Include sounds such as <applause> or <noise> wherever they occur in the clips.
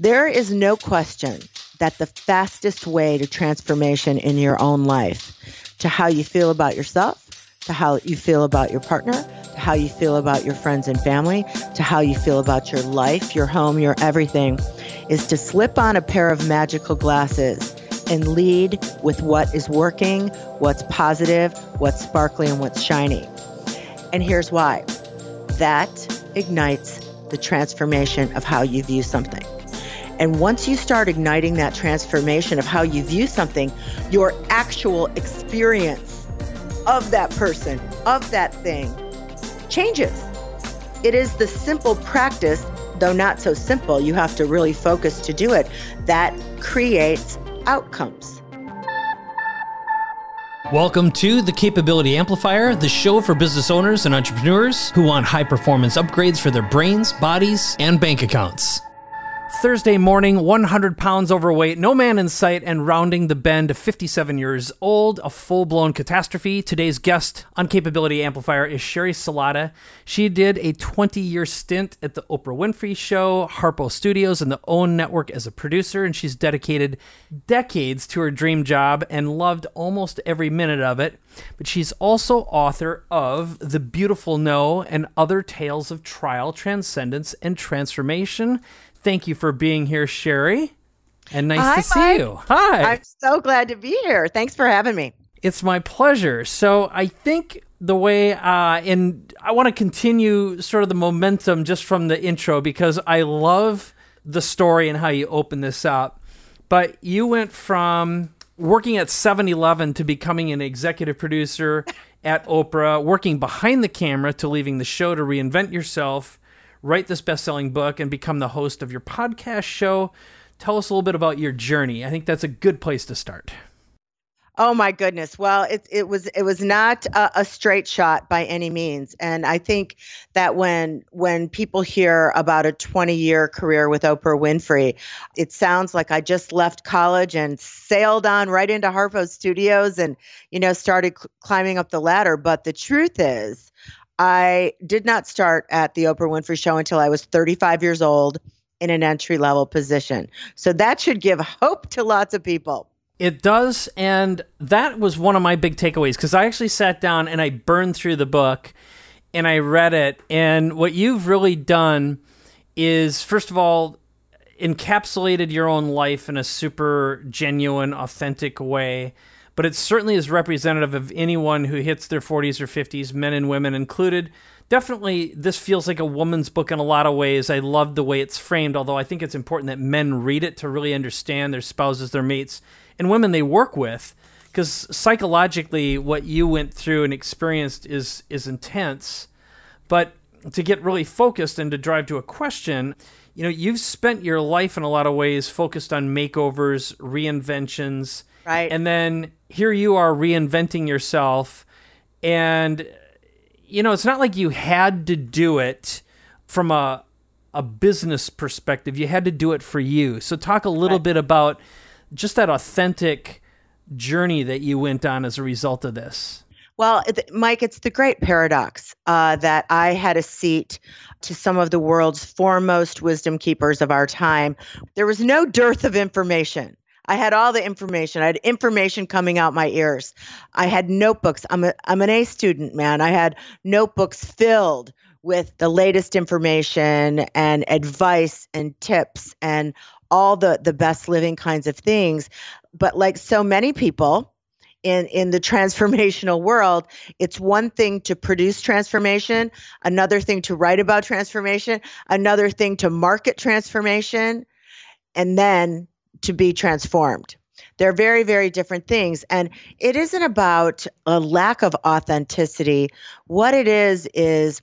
There is no question that the fastest way to transformation in your own life, to how you feel about yourself, to how you feel about your partner, to how you feel about your friends and family, to how you feel about your life, your home, your everything, is to slip on a pair of magical glasses and lead with what is working, what's positive, what's sparkly, and what's shiny. And here's why that ignites the transformation of how you view something. And once you start igniting that transformation of how you view something, your actual experience of that person, of that thing, changes. It is the simple practice, though not so simple, you have to really focus to do it, that creates outcomes. Welcome to the Capability Amplifier, the show for business owners and entrepreneurs who want high performance upgrades for their brains, bodies, and bank accounts. Thursday morning, 100 pounds overweight, no man in sight, and rounding the bend, 57 years old, a full blown catastrophe. Today's guest on Capability Amplifier is Sheri Salata. She did a 20 year stint at the Oprah Winfrey Show, Harpo Studios, and the OWN Network as a producer, and she's dedicated decades to her dream job and loved almost every minute of it. But she's also author of The Beautiful No and Other Tales of Trial, Transcendence, and Transformation. Thank you for being here, Sheri. And nice Hi, to see Mike. you. Hi. I'm so glad to be here. Thanks for having me. It's my pleasure. So I think the way, uh, and I want to continue sort of the momentum just from the intro because I love the story and how you open this up. But you went from working at 7 Eleven to becoming an executive producer at Oprah, working behind the camera to leaving the show to reinvent yourself, write this best selling book, and become the host of your podcast show. Tell us a little bit about your journey. I think that's a good place to start. Oh my goodness. Well, it it was it was not a, a, straight shot by any means, and I think that when when people hear about a 20 year career with Oprah Winfrey, it sounds like I just left college and sailed on right into Harpo Studios and you know started cl- climbing up the ladder. But the truth is, I did not start at the Oprah Winfrey Show until I was 35 years old in an entry level position. So that should give hope to lots of people. It does, and that was one of my big takeaways because I actually sat down and I burned through the book and I read it. And what you've really done is, first of all, encapsulated your own life in a super genuine, authentic way. But it certainly is representative of anyone who hits their 40s or 50s, men and women included. Definitely, this feels like a woman's book in a lot of ways. I love the way it's framed, although I think it's important that men read it to really understand their spouses, their mates, and women they work with because psychologically what you went through and experienced is is intense but to get really focused and to drive to a question you know you've spent your life in a lot of ways focused on makeovers reinventions right and then here you are reinventing yourself and you know it's not like you had to do it from a a business perspective you had to do it for you so talk a little right. bit about just that authentic journey that you went on as a result of this. Well, Mike, it's the great paradox uh, that I had a seat to some of the world's foremost wisdom keepers of our time. There was no dearth of information. I had all the information. I had information coming out my ears. I had notebooks. I'm a I'm an A student, man. I had notebooks filled with the latest information and advice and tips and all the the best living kinds of things but like so many people in in the <laughs> transformational world it's one thing to produce transformation another thing to write about transformation another thing to market transformation and then to be transformed. They're very very different things. And it isn't about a lack of authenticity. What it is is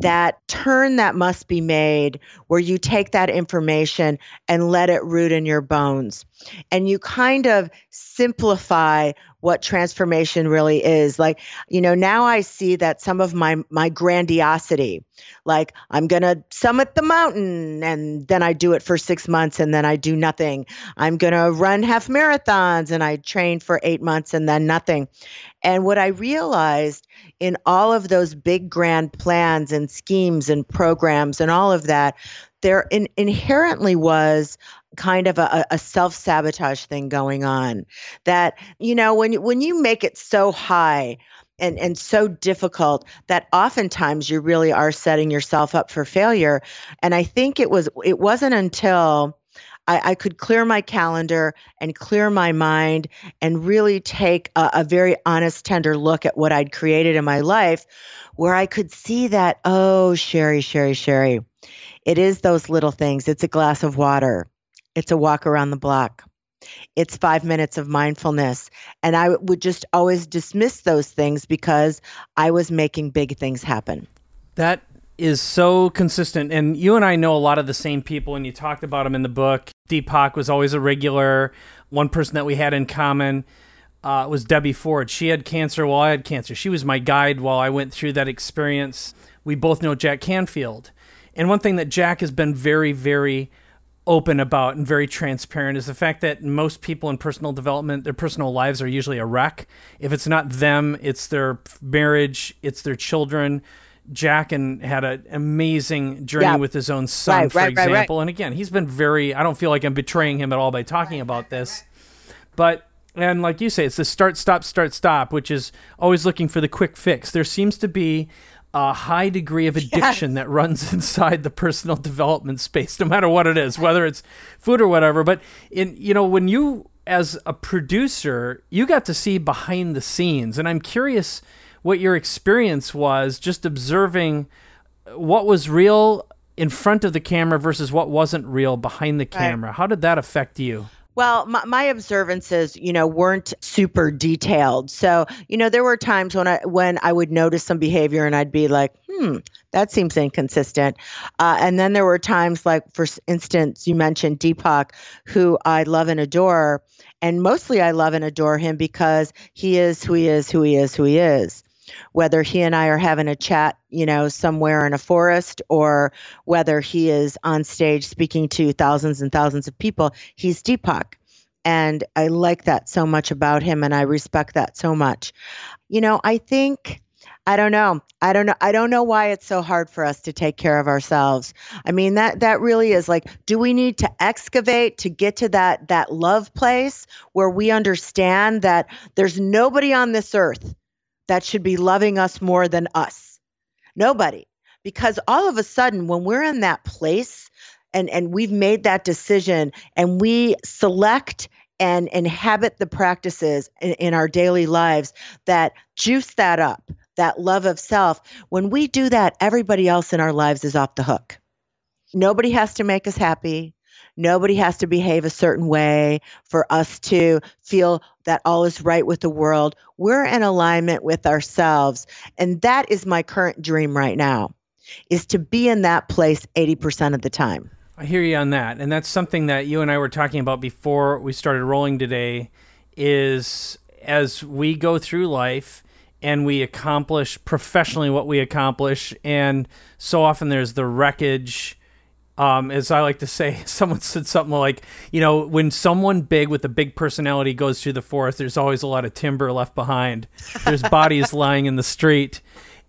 that turn that must be made where you take that information and let it root in your bones. And you kind of simplify what transformation really is. Like you know now i see that some of my my grandiosity like i'm going to summit the mountain and then i do it for 6 months and then i do nothing. I'm going to run half marathons and i train for 8 months and then nothing. And what i realized in all of those big grand plans and schemes and programs and all of that there in, inherently was kind of a, a self-sabotage thing going on that you know when you when you make it so high and and so difficult that oftentimes you really are setting yourself up for failure and i think it was it wasn't until I, I could clear my calendar and clear my mind and really take a, a very honest, tender look at what I'd created in my life, where I could see that, oh, Sheri, Sheri, Sheri, it is those little things. It's a glass of water, it's a walk around the block. It's five minutes of mindfulness. And I would just always dismiss those things because I was making big things happen. That is so consistent. And you and I know a lot of the same people, and you talked about them in the book. Deepak was always a regular. One person that we had in common uh, was Debbie Ford. She had cancer while I had cancer. She was my guide while I went through that experience. We both know Jack Canfield. And one thing that Jack has been very, very open about and very transparent is the fact that most people in personal development, their personal lives are usually a wreck. If it's not them, it's their marriage, it's their children, Jack and had an amazing journey yeah. with his own son, right, for right, example. Right, and again, he's been very. I don't feel like I'm betraying him at all by talking about this, but and like you say, it's the start, stop, start, stop, which is always looking for the quick fix. There seems to be a high degree of addiction yes. that runs <laughs> inside the personal development space, no matter what it is, whether it's food or whatever. But in you know, when you as a producer, you got to see behind the scenes, and I'm curious what your experience was just observing what was real in front of the camera versus what wasn't real behind the camera. Right. How did that affect you? Well, my, my, observances, you know, weren't super detailed. So, you know, there were times when I when I would notice some behavior and I'd be like, "Hmm, that seems inconsistent." Uh, and then there were times, like for instance, you mentioned Deepak, who I love and adore, and mostly I love and adore him because he is who he is, who he is, who he is whether he and I are having a chat, you know, somewhere in a forest or whether he is on stage speaking to thousands and thousands of people, he's Deepak. And I like that so much about him and I respect that so much. You know, I think I don't know. I don't know. I don't know why it's so hard for us to take care of ourselves. I mean that that really is like do we need to excavate to get to that that love place where we understand that there's nobody on this earth that should be loving us more than us. Nobody. Because all of a sudden, when we're in that place and, and we've made that decision and we select and inhabit the practices in, in our daily lives that juice that up, that love of self, when we do that, everybody else in our lives is off the hook. Nobody has to make us happy. Nobody has to behave a certain way for us to feel that all is right with the world. We're in alignment with ourselves. And that is my current dream right now is to be in that place 80% of the time. I hear you on that. And that's something that you and I were talking about before we started rolling today is as we go through life and we accomplish professionally what we accomplish and so often there's the wreckage um, as I like to say, <laughs> someone said something like, you know, when someone big with a big personality goes through the forest, there's always a lot of timber left behind. There's <laughs> bodies lying in the street.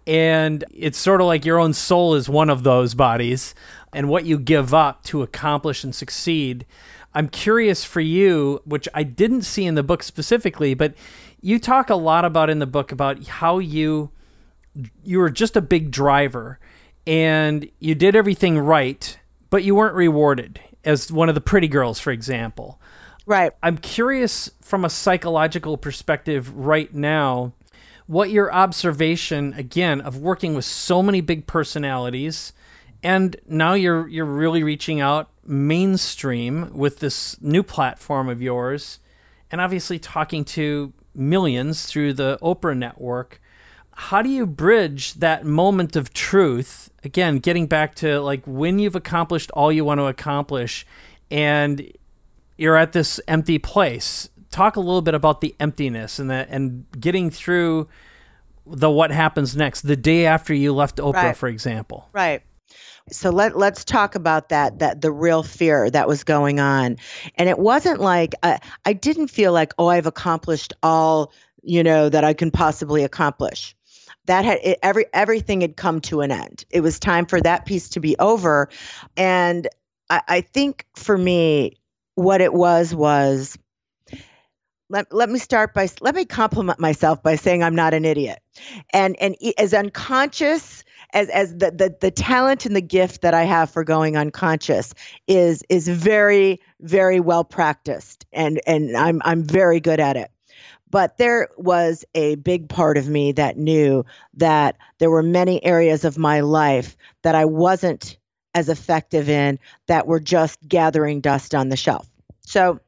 And it's sort of like your own soul is one of those bodies and what you give up to accomplish and succeed. I'm curious for you, which I didn't see in the book specifically, but you talk a lot about in the book about how you you were just a big driver and you did everything right but you weren't rewarded as one of the pretty girls, for example. Right. I'm curious from a psychological perspective right now what your observation again of working with so many big personalities and now you're you're really reaching out mainstream with this new platform of yours and obviously talking to millions through the Oprah network how do you bridge that moment of truth? Again getting back to like when you've accomplished all you want to accomplish and you're at this empty place talk a little bit about the emptiness and that and getting through the what happens next the day after you left oprah right. for example. Right. So let let's talk about that that the real fear that was going on. And it wasn't like uh, i didn't feel like oh i've accomplished all you know that i can possibly accomplish that had it, every everything had come to an end. It was time for that piece to be over, and I, I think for me, what it was was let, let me start by let me compliment myself by saying I'm not an idiot. And and as unconscious as as the, the the talent and the gift that I have for going unconscious is is very very well practiced and and I'm I'm very good at it. But there was a big part of me that knew that there were many areas of my life that I wasn't as effective in that were just gathering dust on the shelf. So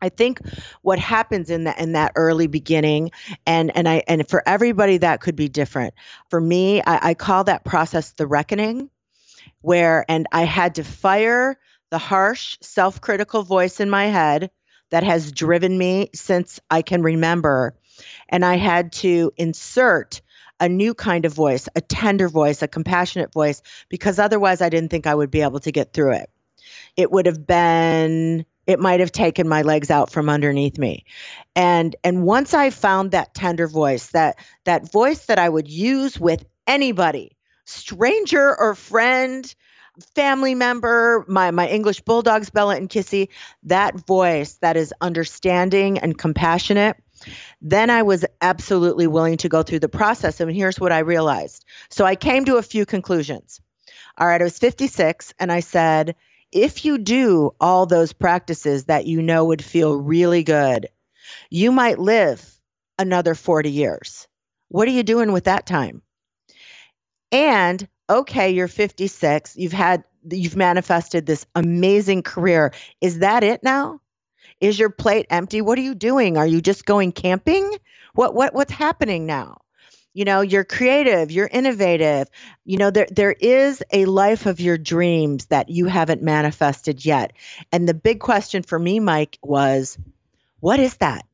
I think what happens in that in that early beginning, and and I and for everybody that could be different. For me, I, I call that process the reckoning, where and I had to fire the harsh, self-critical voice in my head that has driven me since I can remember, and I had to insert a new kind of voice, a tender voice, a compassionate voice, because otherwise I didn't think I would be able to get through it. It would have been it might have taken my legs out from underneath me and and once i found that tender voice that that voice that i would use with anybody stranger or friend family member my my english bulldogs bella and kissy that voice that is understanding and compassionate then i was absolutely willing to go through the process and here's what i realized so i came to a few conclusions all right i was 56 and i said if you do all those practices that you know would feel really good, you might live another 40 years. What are you doing with that time? And okay, you're 56, you've had you've manifested this amazing career. Is that it now? Is your plate empty? What are you doing? Are you just going camping? What what what's happening now? you know you're creative you're innovative you know there there is a life of your dreams that you haven't manifested yet and the big question for me mike was what is that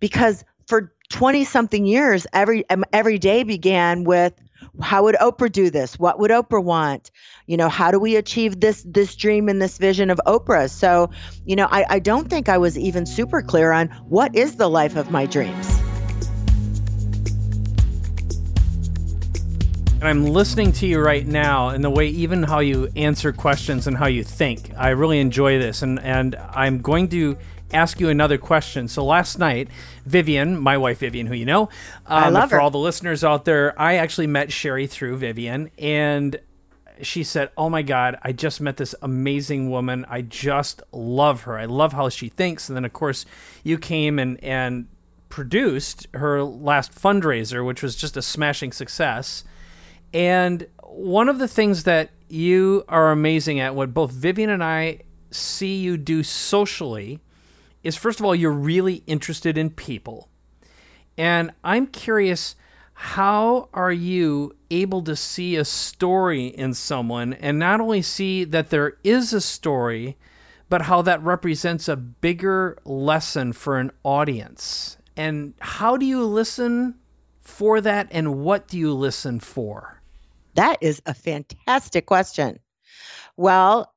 because for 20 something years every every day began with how would oprah do this? What would oprah want? You know how do we achieve this this dream and this vision of oprah? So you know i, I don't think i was even super clear on what is the life of my dreams. And I'm listening to you right now and the way even how you answer questions and how you think. I really enjoy this and and I'm going to ask you another question. So last night, Vivian, my wife Vivian, who you know, um, I love for her. all the listeners out there, I actually met Sheri through Vivian and she said, "Oh my God, I just met this amazing woman. I just love her. I love how she thinks." And then, of course, you came and and produced her last fundraiser, which was just a smashing success. And one of the things that you are amazing at, what both Vivian and I see you do socially, is first of all, you're really interested in people. And I'm curious, how are you able to see a story in someone and not only see that there is a story, but how that represents a bigger lesson for an audience? And how do you listen for that, and what do you listen for? That is a fantastic question. Well,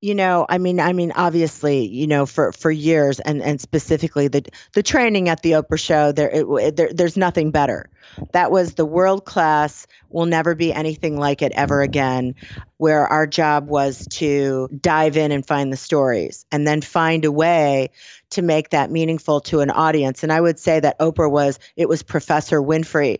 you know, I mean, I mean, obviously, you know, for for years, and and specifically the the training at the Oprah Show, there, it, there there's nothing better. That was the world class. Will never be anything like it ever again. Where our job was to dive in and find the stories, and then find a way to make that meaningful to an audience. And I would say that Oprah was it was Professor Winfrey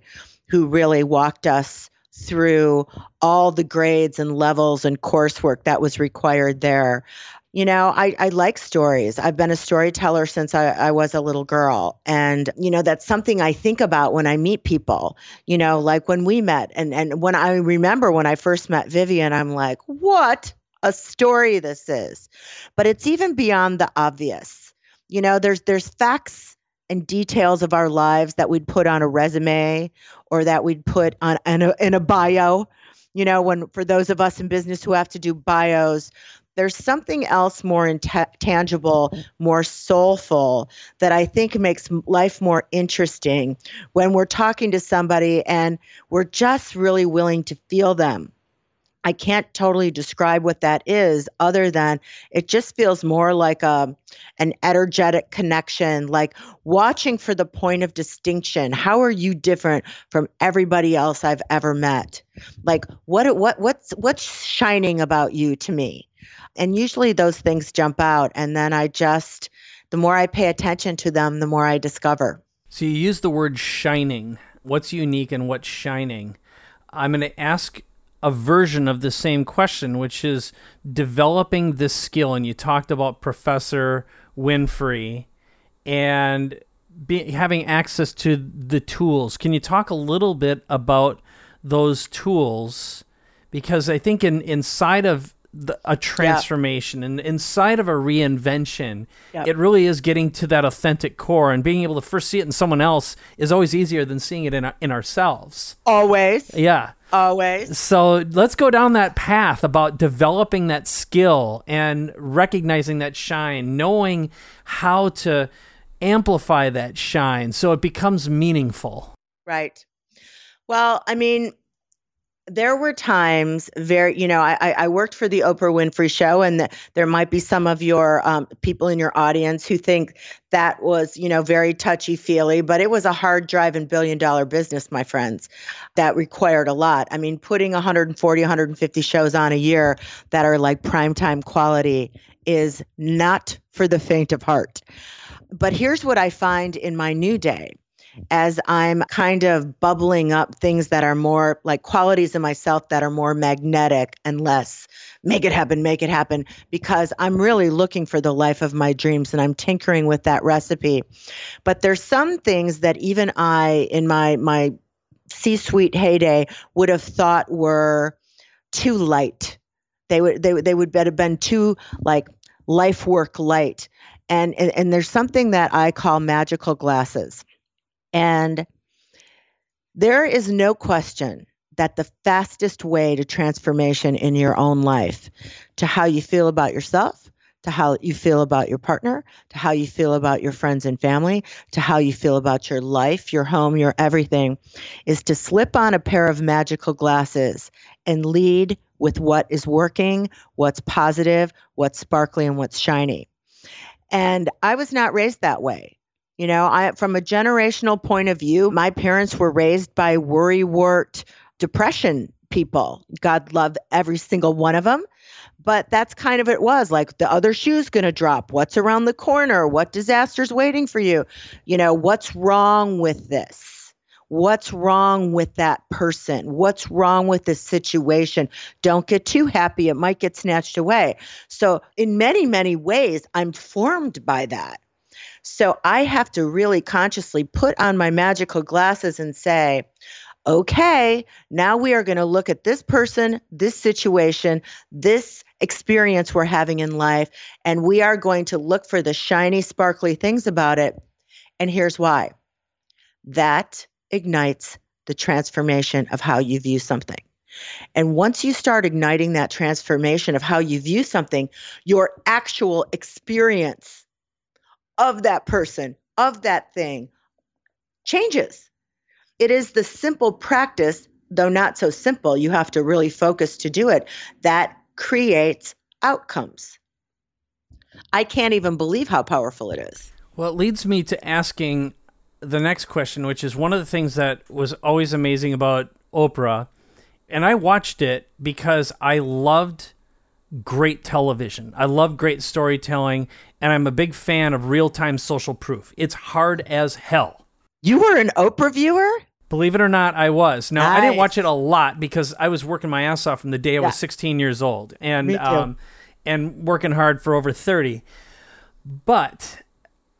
who really walked us through all the grades and levels and coursework that was required there. You know, I, I like stories. I've been a storyteller since I, I was a little girl. And, you know, that's something I think about when I meet people, you know, like when we met. And, and when I remember when I first met Vivian, I'm like, what a story this is. But it's even beyond the obvious. You know, there's there's facts and details of our lives that we'd put on a resume or that we'd put on in a, in a bio. You know, when for those of us in business who have to do bios, there's something else more intangible, more soulful that I think makes life more interesting when we're talking to somebody and we're just really willing to feel them I can't totally describe what that is other than it just feels more like a an energetic connection like watching for the point of distinction. How are you different from everybody else I've ever met? Like what what what's what's shining about you to me? And usually those things jump out and then I just the more I pay attention to them the more I discover. So you use the word shining. What's unique and what's shining? I'm going to ask a version of the same question, which is developing this skill. And you talked about Professor Winfrey and be, having access to the tools. Can you talk a little bit about those tools? Because I think in inside of the, a transformation and inside of a reinvention, yep. it really is getting to that authentic core and being able to first see it in someone else is always easier than seeing it in in ourselves. Always. Yeah. Always. So let's go down that path about developing that skill and recognizing that shine, knowing how to amplify that shine so it becomes meaningful. Right. Well, I mean, there were times very you know i i worked for the oprah winfrey show and the, there might be some of your um, people in your audience who think that was you know very touchy feely but it was a hard driving billion dollar business my friends that required a lot. I mean putting 140 150 shows on a year that are like primetime quality is not for the faint of heart. But here's what i find in my new day as I'm kind of bubbling up things that are more like qualities in myself that are more magnetic and less make it happen, make it happen, because I'm really looking for the life of my dreams and I'm tinkering with that recipe. But there's some things that even I, in my, my C suite heyday, would have thought were too light. They would, they, they would have been too like life work light. And, and, and there's something that I call magical glasses. And there is no question that the fastest way to transformation in your own life, to how you feel about yourself, to how you feel about your partner, to how you feel about your friends and family, to how you feel about your life, your home, your everything, is to slip on a pair of magical glasses and lead with what is working, what's positive, what's sparkly, and what's shiny. And I was not raised that way. You know, I from a generational point of view, my parents were raised by worrywart depression people. God love every single one of them. But that's kind of it was like the other shoe's going to drop. What's around the corner? What disaster's waiting for you? You know, what's wrong with this? What's wrong with that person? What's wrong with this situation? Don't get too happy. It might get snatched away. So, in many, many ways, I'm formed by that. So I have to really consciously put on my magical glasses and say, okay, now we are going to look at this person, this situation, this experience we're having in life, and we are going to look for the shiny, sparkly things about it. And here's why that ignites the transformation of how you view something. And once you start igniting that transformation of how you view something, your actual experience of that person, of that thing, changes. It is the simple practice, though not so simple, you have to really focus to do it, that creates outcomes. I can't even believe how powerful it is. Well, it leads me to asking the next question, which is one of the things that was always amazing about Oprah. And I watched it because I loved great television. I love great storytelling, and I'm a big fan of real time social proof. It's hard as hell. You were an Oprah viewer? Believe it or not, I was. Now, nice. I didn't watch it a lot because I was working my ass off from the day I was 16 years old and um, and working hard for over 30. But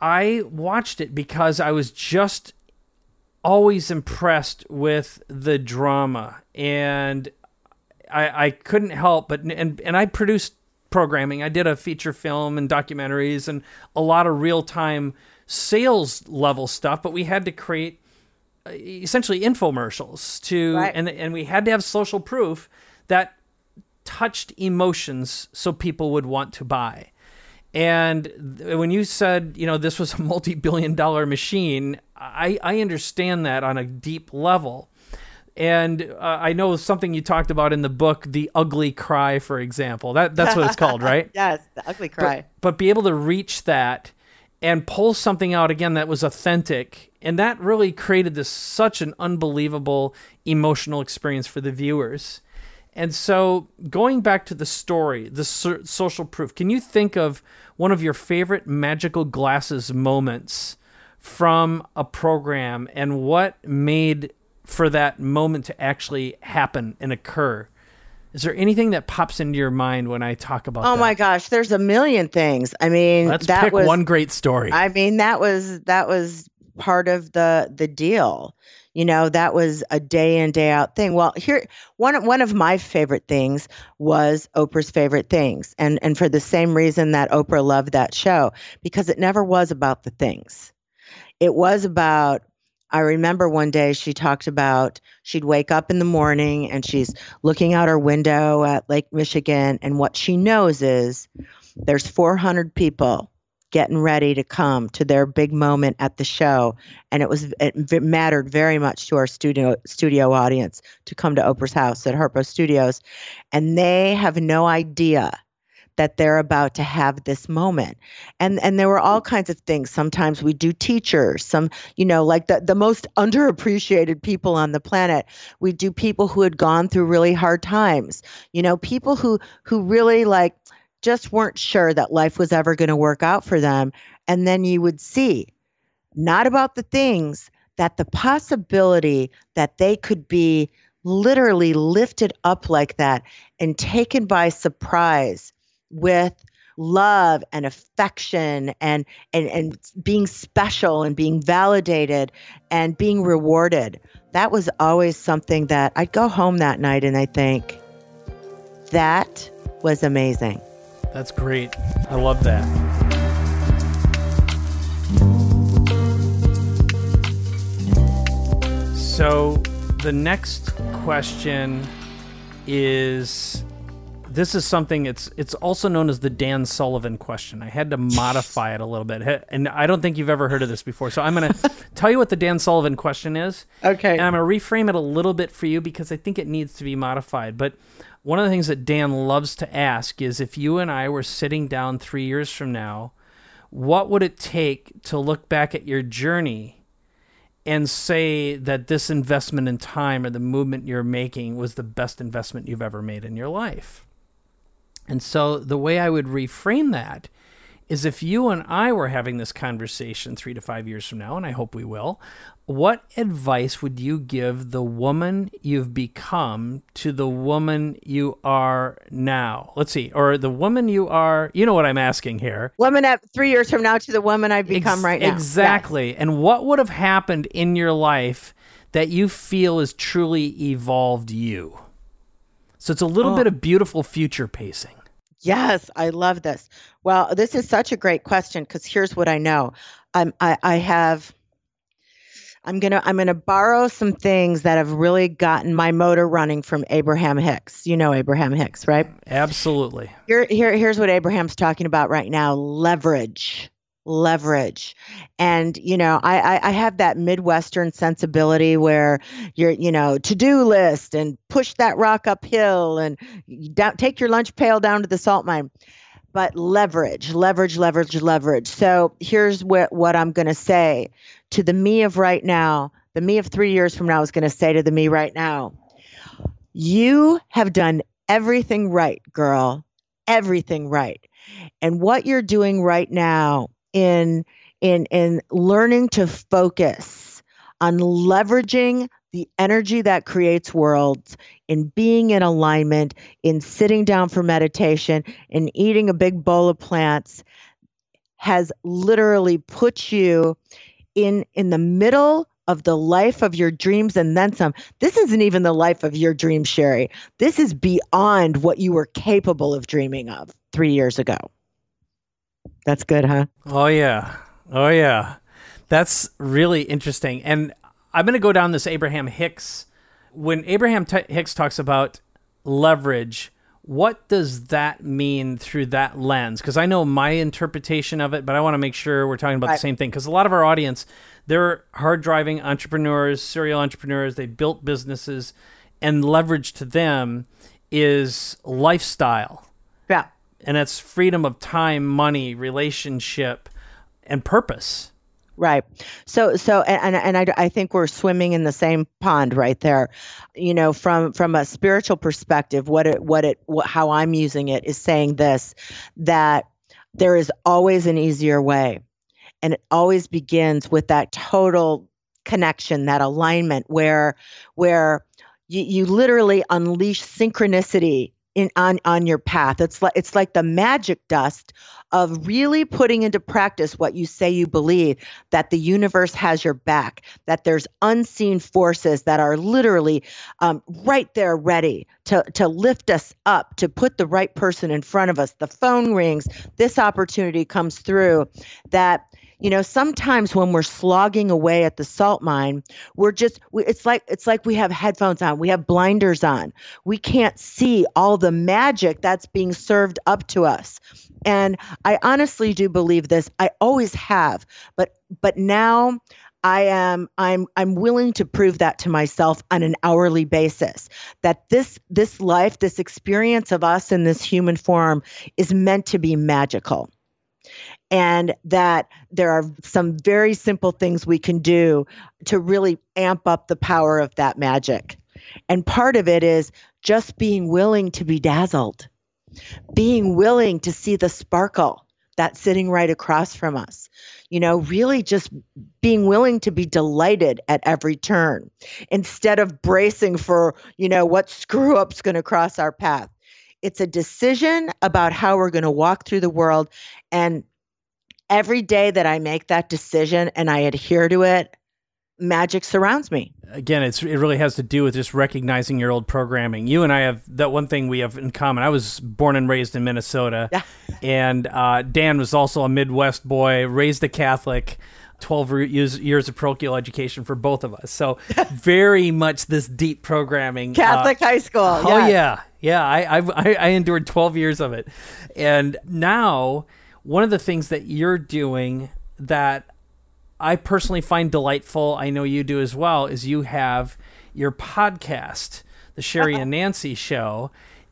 I watched it because I was just always impressed with the drama and I, I couldn't help but and and I produced programming. I did a feature film and documentaries and a lot of real time sales level stuff, but we had to create uh, essentially infomercials to right. and and we had to have social proof that touched emotions so people would want to buy. And when you said, you know, this was a multi-billion dollar machine, I, I understand that on a deep level And uh, I know something you talked about in the book, the ugly cry, for example. That that's what it's called, right? <laughs> yes, the ugly cry. But, but be able to reach that and pull something out again that was authentic, and that really created this such an unbelievable emotional experience for the viewers. And so, going back to the story, the so- social proof, can you think of one of your favorite magical glasses moments from a program and what made for that moment to actually happen and occur? Is there anything that pops into your mind when I talk about oh that? my gosh, there's a million things. I mean, Let's that pick was one great story. I mean, that was that was part of the the deal. You know, that was a day in day out thing. Well, here one one of my favorite things was Oprah's favorite things, and and for the same reason that Oprah loved that show because it never was about the things. It was about I remember one day she talked about she'd wake up in the morning and she's looking out her window at Lake Michigan, and what she knows is there's 400 people getting ready to come to their big moment at the show, and it was it mattered very much to our studio studio audience to come to Oprah's house at Harpo Studios, and they have no idea that they're about to have this moment. And and there were all kinds of things. Sometimes we do teachers some you know like the the most <laughs> underappreciated people on the planet. We do people who had gone through really hard times. You know people who who really like just weren't sure that life was ever going to work out for them. And then you would see not about the things that the possibility that they could be literally lifted up like that and taken by surprise with love and affection and and and being special and being validated and being rewarded that was always something that I'd go home that night and I think that was amazing That's great. I love that. So the next question is this is something it's it's also known as the Dan Sullivan question. I had to modify it a little bit. And I don't think you've ever heard of this before. So I'm going <laughs> to tell you what the Dan Sullivan question is. okay And I'm going to reframe it a little bit for you because I think it needs to be modified. But one of the things that Dan loves to ask is if you and I were sitting down three years from now, what would it take to look back at your journey and say that this investment in time or the movement you're making was the best investment you've ever made in your life? And so the way I would reframe that is if you and I were having this conversation three to five years from now, and I hope we will, what advice would you give the woman you've become to the woman you are now? Let's see, or the woman you are, you know what I'm asking here. woman at three years from now to the woman I've become Ex- right now Exactly. And what would have happened in your life that you feel has truly evolved you? So it's a little Oh. bit of beautiful future pacing. Yes, I love this. Well, this is such a great question because here's what I know. I'm I, I have I'm gonna I'm gonna borrow some things that have really gotten my motor running from Abraham Hicks. You know Abraham Hicks, right? Absolutely. Here, here here's what Abraham's talking about right now: leverage. Leverage, and you know, I, I I have that Midwestern sensibility where you're, you know, to-do list and push that rock uphill and down, take your lunch pail down to the salt mine but leverage, leverage, leverage, leverage. So here's what, what I'm going to say to the me of right now. The me of three years from now is going to say to the me right now, you have done everything right, girl, everything right. And what you're doing right now in in in learning to focus on leveraging the energy that creates worlds in being in alignment in sitting down for meditation in eating a big bowl of plants has literally put you in in the middle of the life of your dreams and then some. This isn't even the life of your dreams sheri. This is beyond what you were capable of dreaming of three years ago that's good huh Oh yeah. Oh yeah. That's really interesting. And I'm going to go down this Abraham Hicks when Abraham T- Hicks talks about leverage, what does that mean through that lens? Because I know my interpretation of it, but I want to make sure we're talking about right. the same thing. Because a lot of our audience, they're hard driving entrepreneurs, serial entrepreneurs. They built businesses, and leverage to them is lifestyle. Yeah. And that's freedom of time, money, relationship, and purpose. Right. So so and and I, I think we're swimming in the same pond right there. You know, from from a spiritual perspective, what it what it what, how I'm using it is saying this that there is always an easier way. And it always begins with that total connection, that alignment where where you, you literally unleash synchronicity in on on your path. It's like it's like the magic dust of really putting into practice what you say you believe that the universe has your back, that there's unseen forces that are literally um, right there ready to, to lift us up, to put the right person in front of us. The phone rings, this opportunity comes through that you know sometimes when we're slogging away at the salt mine we're just it's like it's like we have headphones on we have blinders on. We can't see all the magic that's being served up to us. And i honestly do believe this i always have but but now I am I'm I'm willing to prove that to myself on an hourly basis that this this life this experience of us in this human form is meant to be magical and that there are some very simple things we can do to really amp up the power of that magic. And part of it is just being willing to be dazzled, being willing to see the sparkle that's sitting right across from us. You know, really just being willing to be delighted at every turn instead of bracing for, you know, what screw up's going to cross our path. It's a decision about how we're going to walk through the world and every day that I make that decision and I adhere to it, magic surrounds me. Again, it's it really has to do with just recognizing your old programming. You and I have that one thing we have in common. I was born and raised in Minnesota, yeah. and uh, Dan was also a Midwest boy, raised a Catholic. 12 years, years of parochial education for both of us. So, <laughs> very much this deep programming. Catholic uh, high school. Oh, yes. yeah. Yeah. I, I, I endured 12 years of it. And now one of the things that you're doing that I personally find delightful, I know you do as well, is you have your podcast, the Sheri and Nancy Show,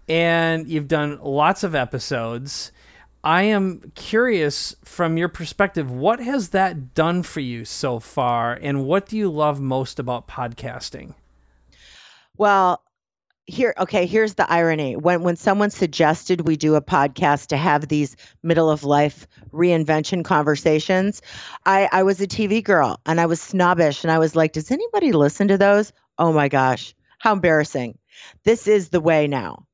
and you've done lots of episodes. I am curious from your perspective, what has that done for you so far, and what do you love most about podcasting? Well, here okay here's the irony. When when someone suggested we do a podcast to have these middle of life reinvention conversations i i was a tv girl and i was snobbish and i was like does anybody listen to those? Oh my gosh how embarrassing. This is the way now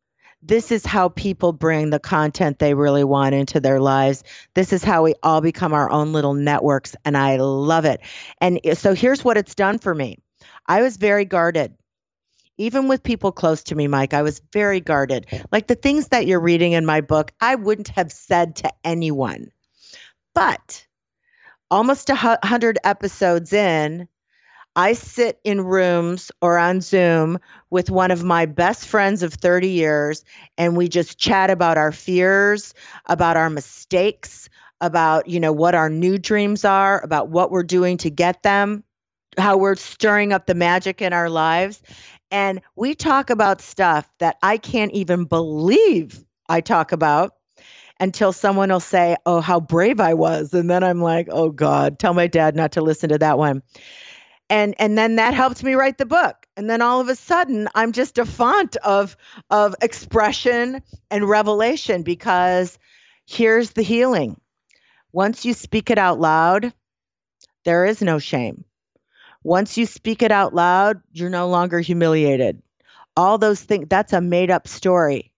this is how people bring the content they really want into their lives. This is how we all become our own little networks, and I love it. And so here's what it's done for me I was very guarded even with people close to me, Mike, I was very guarded. Like the things that you're reading in my book, I wouldn't have said to anyone. But almost a hundred episodes in, I sit in rooms or on Zoom with one of my best friends of 30 years, and we just chat about our fears, about our mistakes, about you know what our new dreams are, about what we're doing to get them, how we're stirring up the magic in our lives. And we talk about stuff that I can't even believe I talk about until someone will say, Oh, how brave I was. And then I'm like, Oh God, tell my dad not to listen to that one. And and then that helped me write the book. And then all of a sudden I'm just a font of of expression and revelation because here's the healing. Once you speak it out loud, there is no shame. Once you speak it out loud, you're no longer humiliated. All those things, that's a made up story.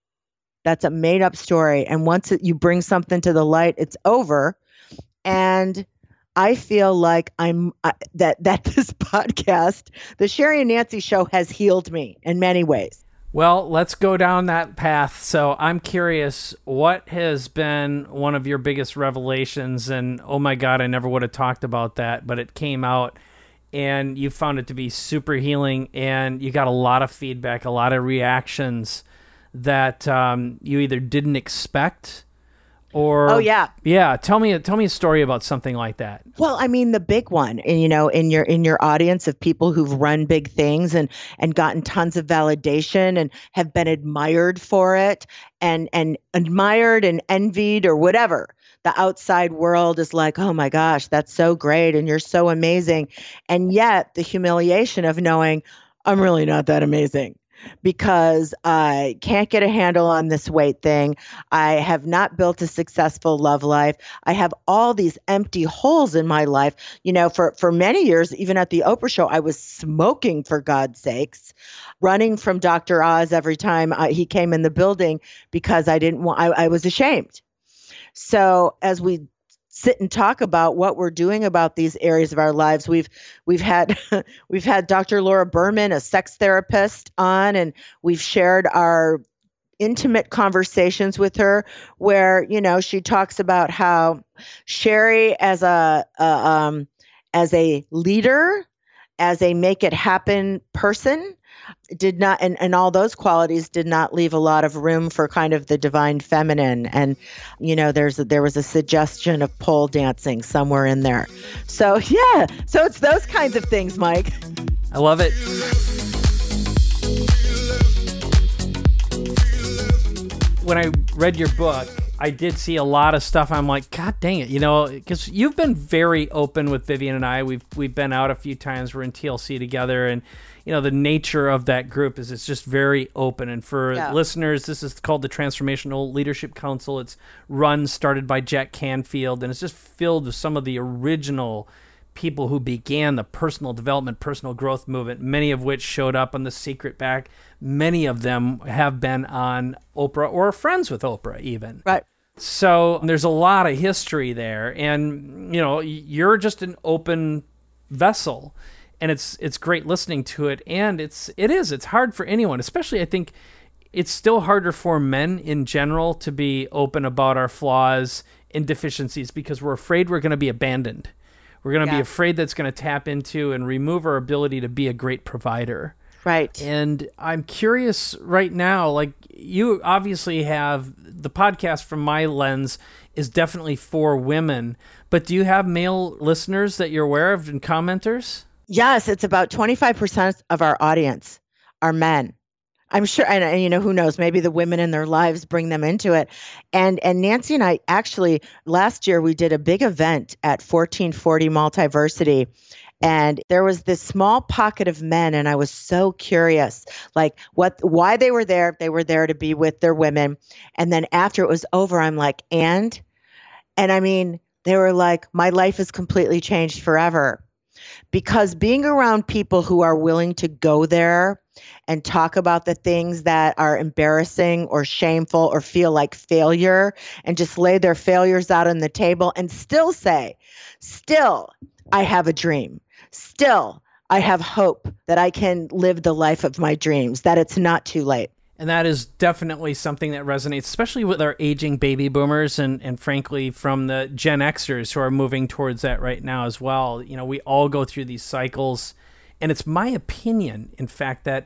That's a made up story. And once it, you bring something to the light, it's over. And I feel like I'm uh, that that <laughs> this podcast, the Sheri and Nancy show has healed me in many ways. Well, let's go down that path. So I'm curious, what has been one of your biggest revelations? And oh my God, I never would have talked about that, but it came out and you found it to be super healing and you got a lot of feedback, a lot of reactions that um, you either didn't expect or oh yeah. Yeah tell me tell me a story about something like that. Well i mean the big one and you know in your in your audience of people who've run big things and and gotten tons of validation and have been admired for it and and admired and envied or whatever the outside world is like oh my gosh that's so great and you're so amazing. And yet the humiliation of knowing i'm really not that amazing because I can't get a handle on this weight thing. I have not built a successful love life. I have all these empty holes in my life. You know, for for many years, even at the Oprah show, I was smoking for God's sakes, running from Dr. Oz every time I, he came in the building because I didn't want. I, I was ashamed. So as we sit and talk about what we're doing about these areas of our lives. We've we've had <laughs> we've had Dr. Laura Berman, a sex therapist, on, and we've shared our intimate conversations with her where you know she talks about how Sheri as a, a um, as a leader, as a make it happen person, did not and, and all those qualities did not leave a lot of room for kind of the divine feminine and you know there's a, there was a suggestion of pole dancing somewhere in there so <laughs> yeah so it's those kinds of things mike i love it when i read your book I did see a lot of stuff. I'm like, God dang it, you know, because you've been very open with Vivian and I. We've we've been out a few times. We're in TLC together, and you know the nature of that group is it's just very open. And for yeah. listeners this is called the transformational leadership council. It's run started by jack canfield and it's just filled with some of the original people who began the personal development personal growth movement many of which showed up on the secret back. Many of them have been on oprah or friends with oprah even. Right. So there's a lot of history there. And you know you're just an open vessel and it's it's great listening to it and it's it is it's hard for anyone especially i think it's still harder for men in general to be open about our flaws and deficiencies because we're afraid we're going to be abandoned. We're going to yeah. be afraid that's going to tap into and remove our ability to be a great provider. Right. And i'm curious right now like you obviously have the podcast from my lens is definitely for women but do you have male listeners that you're aware of and commenters Yes, it's about 25% of our audience are men. I'm sure, and, and, you know, who knows? Maybe the women in their lives bring them into it. And and Nancy and I actually last year we did a big event at 1440 Multiversity, and there was this small pocket of men, and I was so curious, like what, why they were there. They were there to be with their women, and then after it was over, I'm like, and, and I mean, they were like, my life has completely changed forever because being around people who are willing to go there and talk about the things that are embarrassing or shameful or feel like failure and just lay their failures out on the table and still say, still, I have a dream. Still, I have hope that I can live the life of my dreams, that it's not too late. And that is definitely something that resonates, especially with our aging baby boomers and, and frankly from the Gen Xers who are moving towards that right now as well. You know, we all go through these cycles. And it's my opinion, in fact, that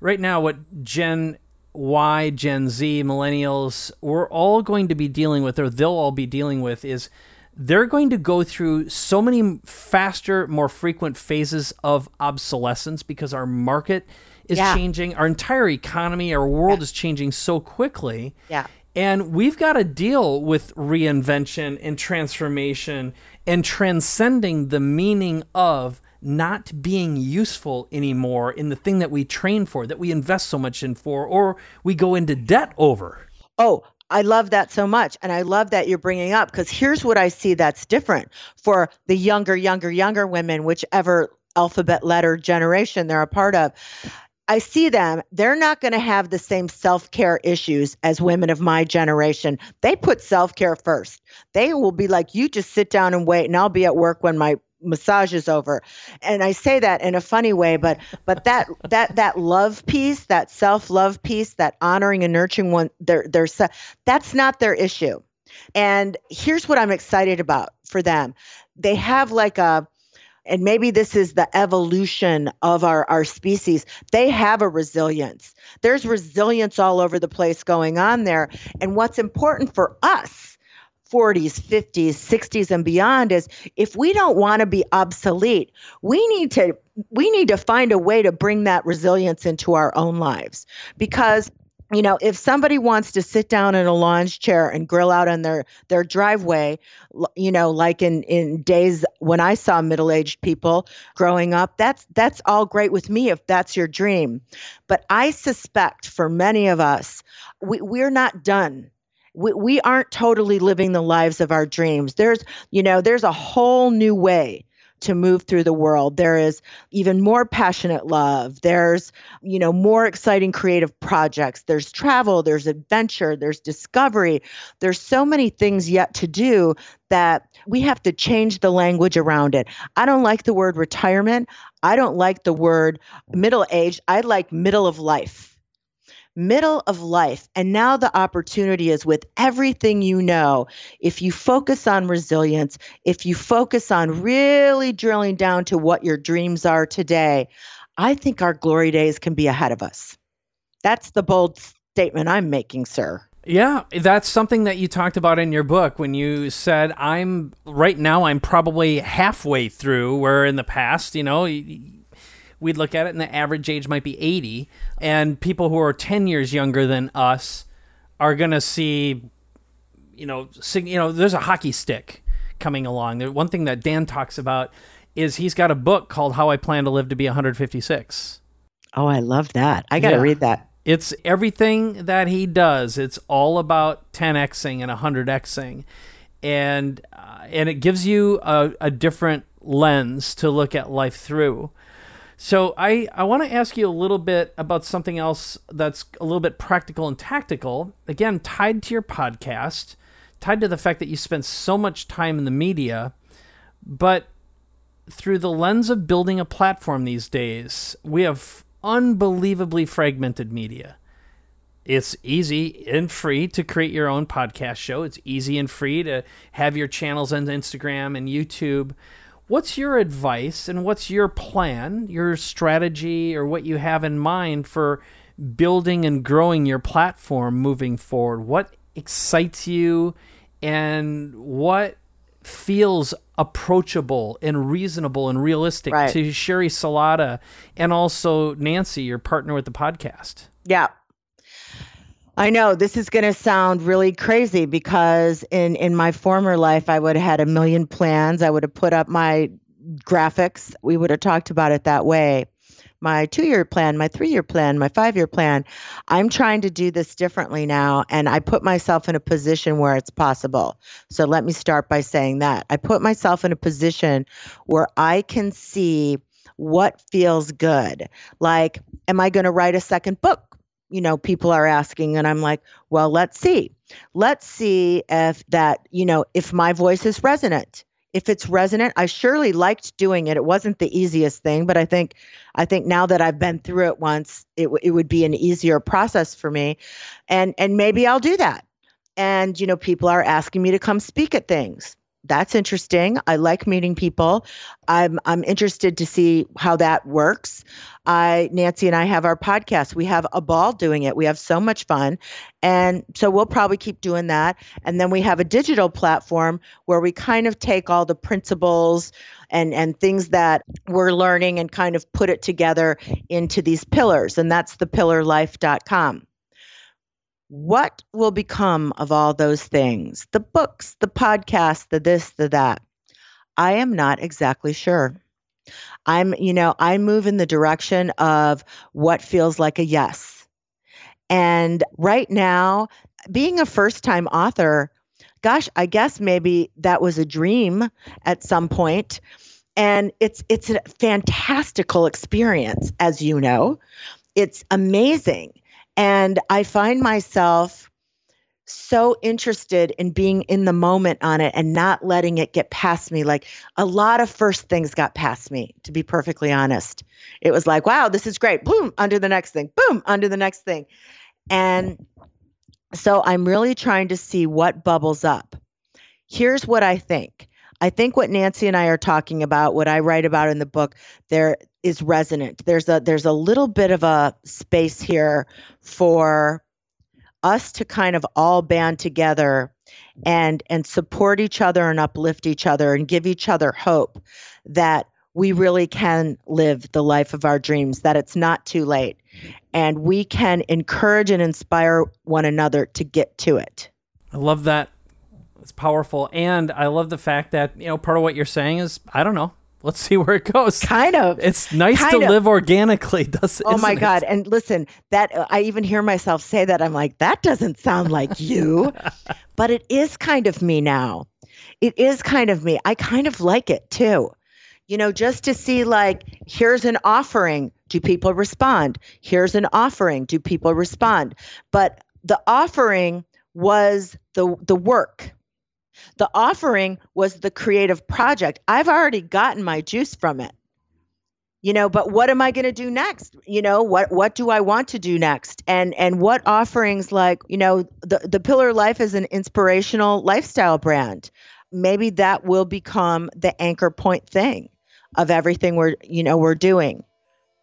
right now what Gen Y, Gen Z, millennials, we're all going to be dealing with, or they'll all be dealing with, is they're going to go through so many faster, more frequent phases of obsolescence because our market is yeah. changing. Our entire economy, our world yeah. is changing so quickly. Yeah. And we've got to deal with reinvention and transformation and transcending the meaning of not being useful anymore in the thing that we train for, that we invest so much in for, or we go into debt over. Oh, I love that so much. And I love that you're bringing up because here's what I see that's different for the younger, younger, younger women, whichever alphabet letter generation they're a part of. I see them, they're not going to have the same self care issues as women of my generation. They put self care first. They will be like, you just sit down and wait, and I'll be at work when my massage is over and i say that in a funny way but but that that that love piece that self-love piece that honoring and nurturing one their their that's not their issue and here's what i'm excited about for them they have like a and maybe this is the evolution of our, our species, they have a resilience. There's resilience all over the place going on there. And what's important for us 40s, 50s, 60s and beyond is if we don't want to be obsolete, we need to we need to find a way to bring that resilience into our own lives because you know if somebody wants to sit down in a lounge chair and grill out on their their driveway you know like in in days when i saw middle-aged people growing up that's that's all great with me if that's your dream. But i suspect for many of us we, we're not done. We, we aren't totally living the lives of our dreams. There's you know there's a whole new way to move through the world. There is even more passionate love. There's you know more exciting creative projects. There's travel there's adventure there's discovery. There's so many things yet to do that we have to change the language around it. I don't like the word retirement. I don't like the word middle age. I like middle of life middle of life. And now the opportunity is with everything you know. If you focus on resilience, if you focus on really drilling down to what your dreams are today, I think our glory days can be ahead of us. That's the bold statement I'm making, sir. Yeah, that's something that you talked about in your book when you said, I'm right now, I'm probably halfway through, where in the past, you know, we'd look at it and the average age might be 80 and people who are 10 years younger than us are going to see you know you know there's a hockey stick coming along. The one thing that Dan talks about is he's got a book called How I Plan to Live to be 156 oh I love that. I got to yeah. read that. It's everything that he does. It's all about 10xing and 100xing and uh, and it gives you a, a different lens to look at life through so I, I want to ask you a little bit about something else that's a little bit practical and tactical. Again, tied to your podcast, tied to the fact that you spend so much time in the media, but through the lens of building a platform these days, we have unbelievably fragmented media. It's easy and free to create your own podcast show. It's easy and free to have your channels on Instagram and YouTube. What's your advice and what's your plan, your strategy, or what you have in mind for building and growing your platform moving forward? What excites you and what feels approachable and reasonable and realistic right. to Sheri Salata and also Nancy, your partner with the podcast? Yeah. I know this is going to sound really crazy because in in my former life I would have had a million plans. I would have put up my graphics. We would have talked about it that way. My 2-year plan, my 3-year plan, my 5-year plan. I'm trying to do this differently now and I put myself in a position where it's possible. So let me start by saying that. I put myself in a position where I can see what feels good. Like am I going to write a second book? You know, people are asking, and I'm like, well, let's see. Let's see if that, you know, if my voice is resonant. If it's resonant, I surely liked doing it. It wasn't the easiest thing, but I think, I think now that I've been through it once, it it would be an easier process for me, and and maybe I'll do that. And you know, people are asking me to come speak at things that's interesting. I like meeting people. I'm I'm interested to see how that works. I Nancy and I have our podcast. We have a ball doing it. We have so much fun. And so we'll probably keep doing that. And then we have a digital platform where we kind of take all the principles and and things that we're learning and kind of put it together into these pillars and that's the thepillarlife.com what will become of all those things? The books, the podcast, the this, the that. I am not exactly sure. I'm, you know, I move in the direction of what feels like a yes. And right now, being a first time author, gosh, I guess maybe that was a dream at some point. And it's it's a fantastical experience, as you know. It's amazing. And I find myself so interested in being in the moment on it and not letting it get past me. Like a lot of first things got past me, to be perfectly honest. It was like, wow, this is great. Boom, under the next thing. Boom, under the next thing. And so I'm really trying to see what bubbles up. Here's what I think I think what Nancy and I are talking about, what I write about in the book, there is resonant. There's a there's a little bit of a space here for us to kind of all band together and and support each other and uplift each other and give each other hope that we really can live the life of our dreams that it's not too late. And we can encourage and inspire one another to get to it. I love that. It's powerful. And i love the fact that you know part of what you're saying is i don't know let's see where it goes. Kind of. It's nice to of. live organically, <laughs> does Oh my it? god! And listen, that uh, I even hear myself say that. I'm like, that doesn't sound like <laughs> you, but it is kind of me now. It is kind of me. I kind of like it too. You know, just to see like, here's an offering. Do people respond? Here's an offering. Do people respond? But the offering was the the work the offering was the creative project. I've already gotten my juice from it. You know, but what am I going to do next? You know, what what do I want to do next? And and what offerings like, you know, the the Pillar Life is an inspirational lifestyle brand. Maybe that will become the anchor point thing of everything we're, you know, we're doing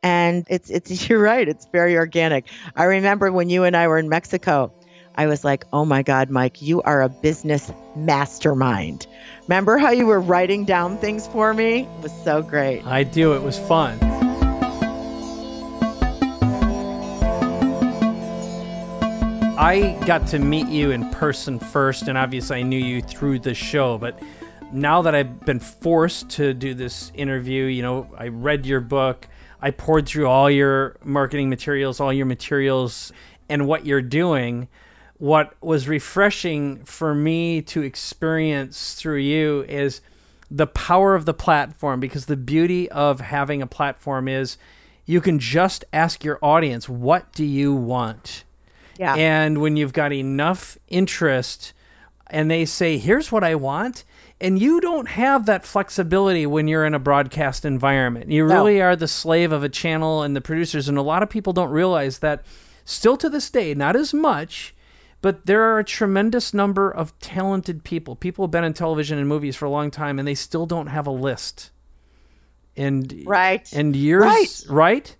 and it's it's <laughs> you're right it's very organic i remember when you and i were in mexico I was like, oh my God, Mike, you are a business mastermind. Remember how you were writing down things for me? It was so great. I do. It was fun. I got to meet you in person first, and obviously I knew you through the show. But now that I've been forced to do this interview, you know, I read your book, I poured through all your marketing materials, all your materials, and what you're doing what was refreshing for me to experience through you is the power of the platform because the beauty of having a platform is you can just ask your audience what do you want yeah. and when you've got enough interest and they say here's what i want and you don't have that flexibility when you're in a broadcast environment you really no. are the slave of a channel and the producers and a lot of people don't realize that still to this day not as much but there are a tremendous number of talented people. People have been in television and movies for a long time, and they still don't have a list. And right, and years right, right?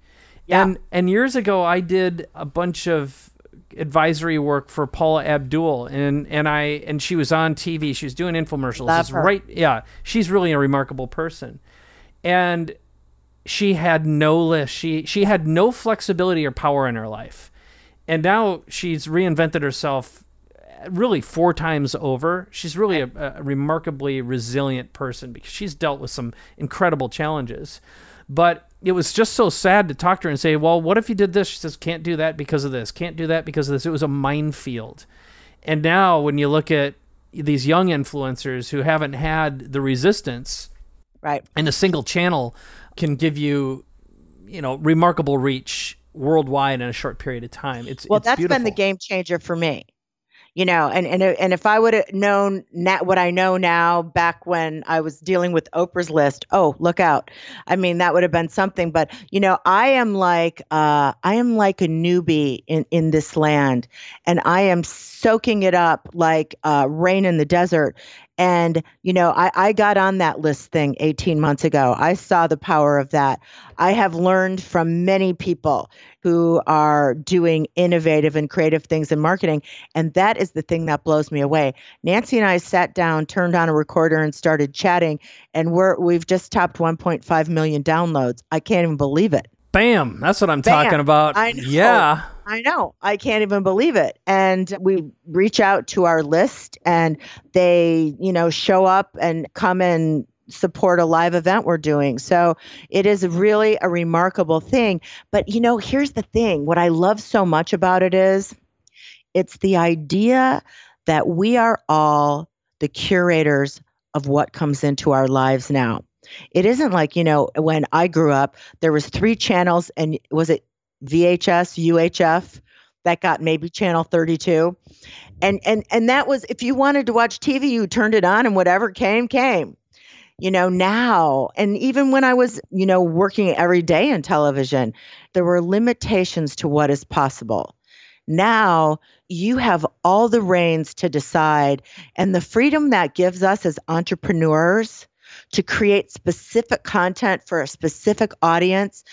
Yeah. And and years ago, I did a bunch of advisory work for Paula Abdul, and and I and she was on TV. She was doing infomercials. Love her. Right? Yeah, she's really a remarkable person, and she had no list. She she had no flexibility or power in her life and now she's reinvented herself really four times over. She's really a, a, remarkably resilient person because she's dealt with some incredible challenges. But it was just so sad to talk to her and say, "Well, what if you did this?" She says, "Can't do that because of this. Can't do that because of this." It was a minefield. And now, when you look at these young influencers who haven't had the resistance, right, and a single channel can give you, you know, remarkable reach worldwide in a short period of time. It's well, it's that's beautiful. been the game changer for me. You know, and and and if I would have known that what I know now back when I was dealing with Oprah's list, oh look out! I mean, that would have been something. But you know, I am like uh, I am like a newbie in in this land, and I am soaking it up like uh, rain in the desert. And, you know, I, I got on that list thing 18 months ago. I saw the power of that. I have learned from many people who are doing innovative and creative things in marketing. And that is the thing that blows me away. Nancy and I sat down, turned on a recorder, and started chatting. And we're, we've just topped 1.5 million downloads. I can't even believe it. Bam. That's what I'm Bam. talking about. I know. Yeah. I know. I can't even believe it. And we reach out to our list and they, you know, show up and come and support a live event we're doing. So it is really a remarkable thing. But, you know, here's the thing what I love so much about it is it's the idea that we are all the curators of what comes into our lives now. It isn't like, you know, when I grew up, there was three channels and was it VHS, UHF that got maybe channel 32. And and and that was if you wanted to watch TV, you turned it on and whatever came came. You know, now and even when I was, you know, working every day in television, there were limitations to what is possible. Now you have all the reins to decide, and the freedom that gives us as entrepreneurs to create specific content for a specific audience.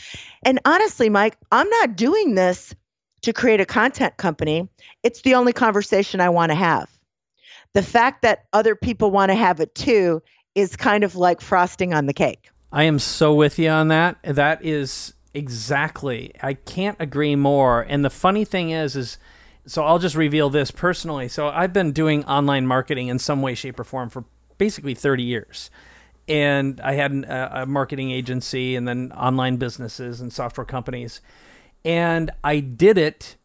And honestly, Mike, I'm not doing this to create a content company. It's the only conversation I want to have. The fact that other people want to have it too is kind of like frosting on the cake. I am so with you on that. That is exactly. I can't agree more. And the funny thing is is so I'll just reveal this personally. So I've been doing online marketing in some way shape or form for basically 30 years. And I had a, a marketing agency and then online businesses and software companies. And I did it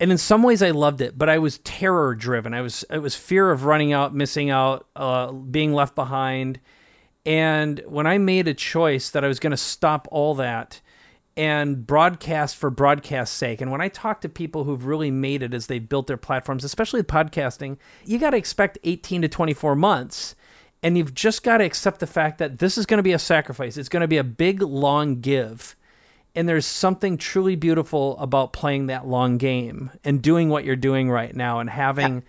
and in some ways I loved it, but I was terror driven. I was it was fear of running out, missing out, uh, being left behind. And when I made a choice that I was going to stop all that and broadcast for broadcast's sake, and when I talk to people who've really made it as they built their platforms, especially podcasting, you got to expect 18 to 24 months. And you've just got to accept the fact that this is going to be a sacrifice. It's going to be a big, long give. And there's something truly beautiful about playing that long game and doing what you're doing right now and having yeah.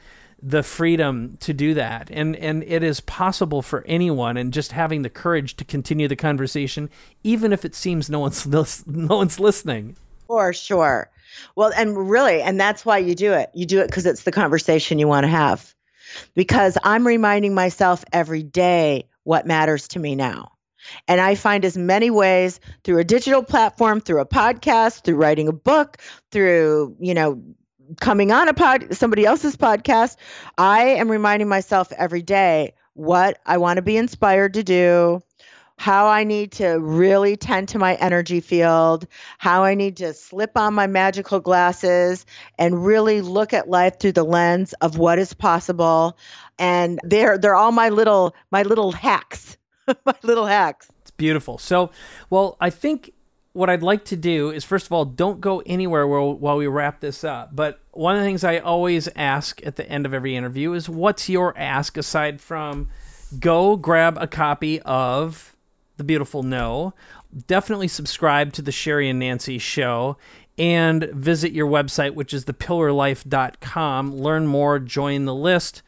the freedom to do that. And and it is possible for anyone and just having the courage to continue the conversation even if it seems no one's <laughs> no one's listening. For sure. Well and really and that's why you do it. You do it because it's the conversation you want to have because i'm reminding myself every day what matters to me now. And I find as many ways through a digital platform, through a podcast, through writing a book, through, you know, coming on a pod somebody else's podcast, I am reminding myself every day what I want to be inspired to do, how I need to really tend to my energy field, how I need to slip on my magical glasses and really look at life through the lens of what is possible. And they're they're all my little my little hacks <laughs> my little hacks. It's beautiful. So, well, I think what I'd like to do is first of all, don't go anywhere while, while we wrap this up. But one of the things I always ask at the end of every interview is, "What's your ask?" Aside from go grab a copy of the beautiful No. Definitely subscribe to the Sheri and Nancy show and visit your website, which is thepillarlife.com. Learn more, join the list.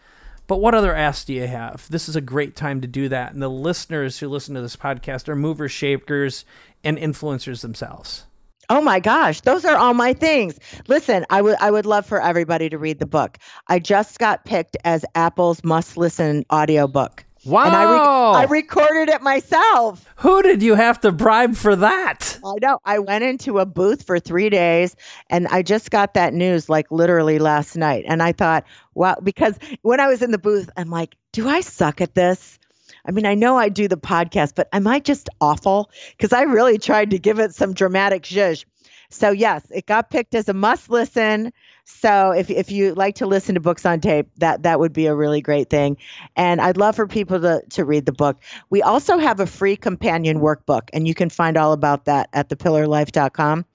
But what other asks do you have? This is a great time to do that. And the listeners who listen to this podcast are movers, shakers, and influencers themselves. Oh my gosh, those are all my things. Listen, I would I would love for everybody to read the book. I just got picked as Apple's must listen audiobook. Wow. And I, re- I recorded it myself. Who did you have to bribe for that? I know. I went into a booth for three days and I just got that news like literally last night. And I thought, wow, because when I was in the booth, I'm like, do I suck at this? I mean, I know I do the podcast, but am I just awful? Because I really tried to give it some dramatic zhuzh. So yes, it got picked as a must listen. So if if you like to listen to books on tape, that that would be a really great thing. And I'd love for people to to read the book. We also have a free companion workbook, and you can find all about that at thepillarlife.com.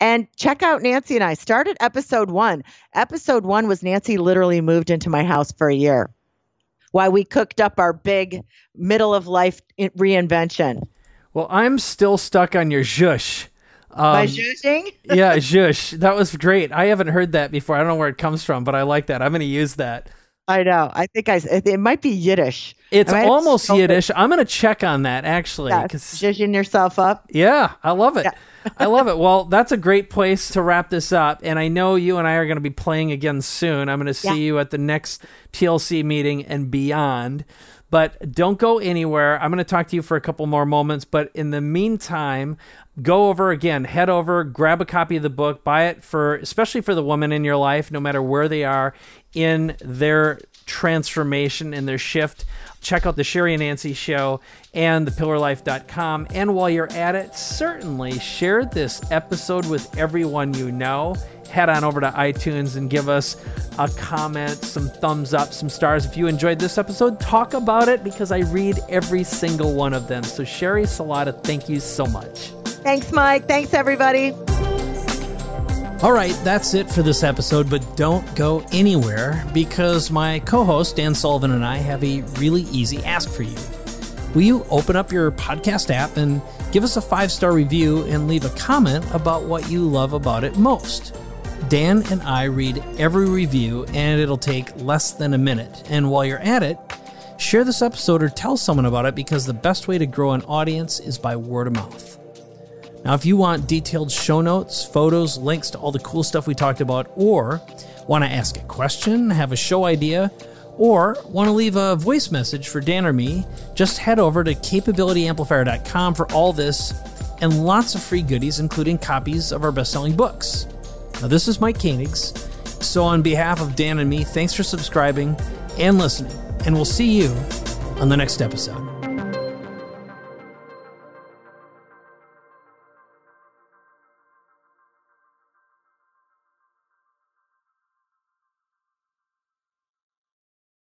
And check out Nancy and I. Started episode one. Episode one was Nancy literally moved into my house for a year while we cooked up our big middle of life reinvention. Well, I'm still stuck on your zhuzh. Um, By zhuzhing? <laughs> yeah, zhush. That was great. I haven't heard that before. I don't know where it comes from, but I like that. I'm going to use that. I know. I think I. It might be Yiddish. It's almost Yiddish. I'm going to check on that actually. Yeah, zhuzhing yourself up. Yeah, I love it. Yeah. I love it. <laughs> Well, that's a great place to wrap this up. And I know you and I are going to be playing again soon. I'm going to see yeah. you at the next TLC meeting and beyond. But don't go anywhere. I'm going to talk to you for a couple more moments. But in the meantime, go over again, head over, grab a copy of the book, buy it for, especially for the woman in your life, no matter where they are in their transformation, and their shift. Check out the Sheri and Nancy show and thepillarlife.com. And while you're at it, certainly share this episode with everyone you know head on over to iTunes and give us a comment, some thumbs up, some stars. If you enjoyed this episode, talk about it because I read every single one of them. So, Sheri Salata, thank you so much. Thanks, Mike. Thanks, everybody. All right, that's it for this episode, but don't go anywhere because my co host, Dan Sullivan, and I have a really easy ask for you. Will you open up your podcast app and give us a five star review and leave a comment about what you love about it most? Dan and I read every review, and it'll take less than a minute. And while you're at it, share this episode or tell someone about it because the best way to grow an audience is by word of mouth. Now, if you want detailed show notes, photos, links to all the cool stuff we talked about, or want to ask a question, have a show idea, or want to leave a voice message for Dan or me, just head over to capabilityamplifier.com for all this and lots of free goodies, including copies of our best selling books. Now, this is Mike Koenigs. So, on behalf of Dan and me, thanks for subscribing and listening, and we'll see you on the next episode.